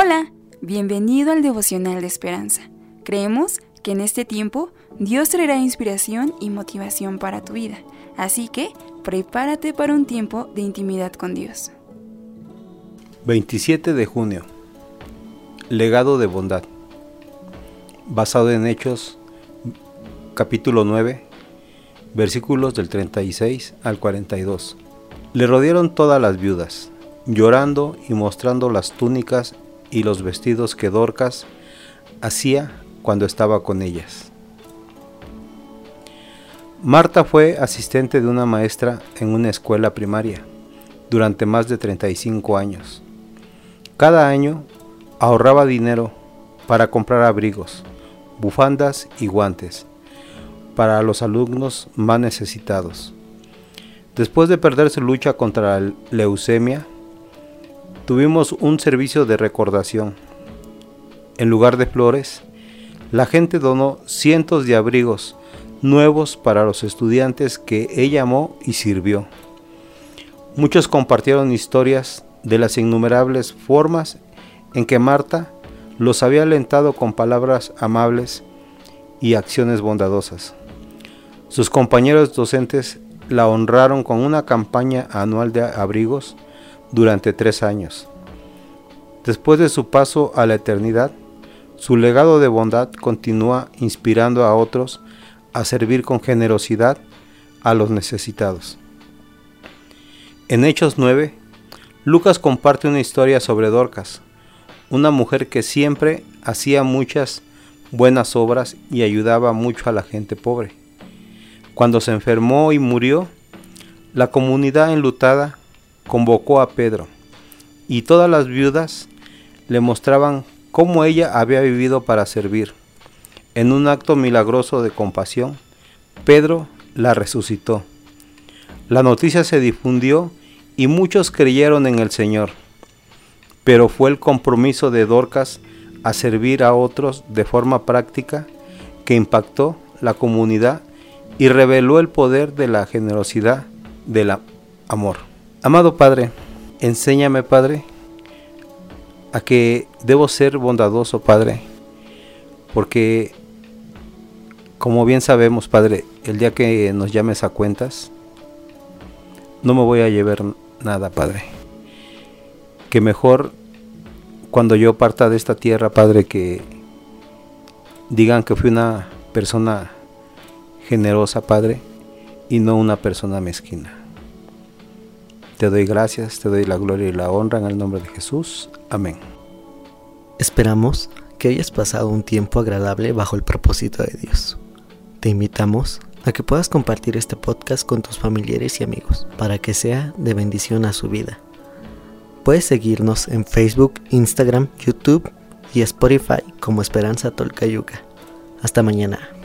Hola, bienvenido al devocional de esperanza. Creemos que en este tiempo Dios traerá inspiración y motivación para tu vida, así que prepárate para un tiempo de intimidad con Dios. 27 de junio. Legado de bondad. Basado en Hechos capítulo 9, versículos del 36 al 42. Le rodearon todas las viudas, llorando y mostrando las túnicas y los vestidos que Dorcas hacía cuando estaba con ellas. Marta fue asistente de una maestra en una escuela primaria durante más de 35 años. Cada año ahorraba dinero para comprar abrigos, bufandas y guantes para los alumnos más necesitados. Después de perder su lucha contra la leucemia, tuvimos un servicio de recordación. En lugar de flores, la gente donó cientos de abrigos nuevos para los estudiantes que ella amó y sirvió. Muchos compartieron historias de las innumerables formas en que Marta los había alentado con palabras amables y acciones bondadosas. Sus compañeros docentes la honraron con una campaña anual de abrigos durante tres años. Después de su paso a la eternidad, su legado de bondad continúa inspirando a otros a servir con generosidad a los necesitados. En Hechos 9, Lucas comparte una historia sobre Dorcas, una mujer que siempre hacía muchas buenas obras y ayudaba mucho a la gente pobre. Cuando se enfermó y murió, la comunidad enlutada convocó a Pedro y todas las viudas le mostraban cómo ella había vivido para servir. En un acto milagroso de compasión, Pedro la resucitó. La noticia se difundió y muchos creyeron en el Señor. Pero fue el compromiso de Dorcas a servir a otros de forma práctica que impactó la comunidad y reveló el poder de la generosidad del amor. Amado Padre, enséñame Padre a que debo ser bondadoso Padre, porque como bien sabemos Padre, el día que nos llames a cuentas, no me voy a llevar nada Padre. Que mejor cuando yo parta de esta tierra, Padre, que digan que fui una persona generosa, Padre, y no una persona mezquina. Te doy gracias, te doy la gloria y la honra en el nombre de Jesús. Amén. Esperamos que hayas pasado un tiempo agradable bajo el propósito de Dios. Te invitamos a que puedas compartir este podcast con tus familiares y amigos para que sea de bendición a su vida. Puedes seguirnos en Facebook, Instagram, YouTube y Spotify como Esperanza Tolcayuca. Hasta mañana.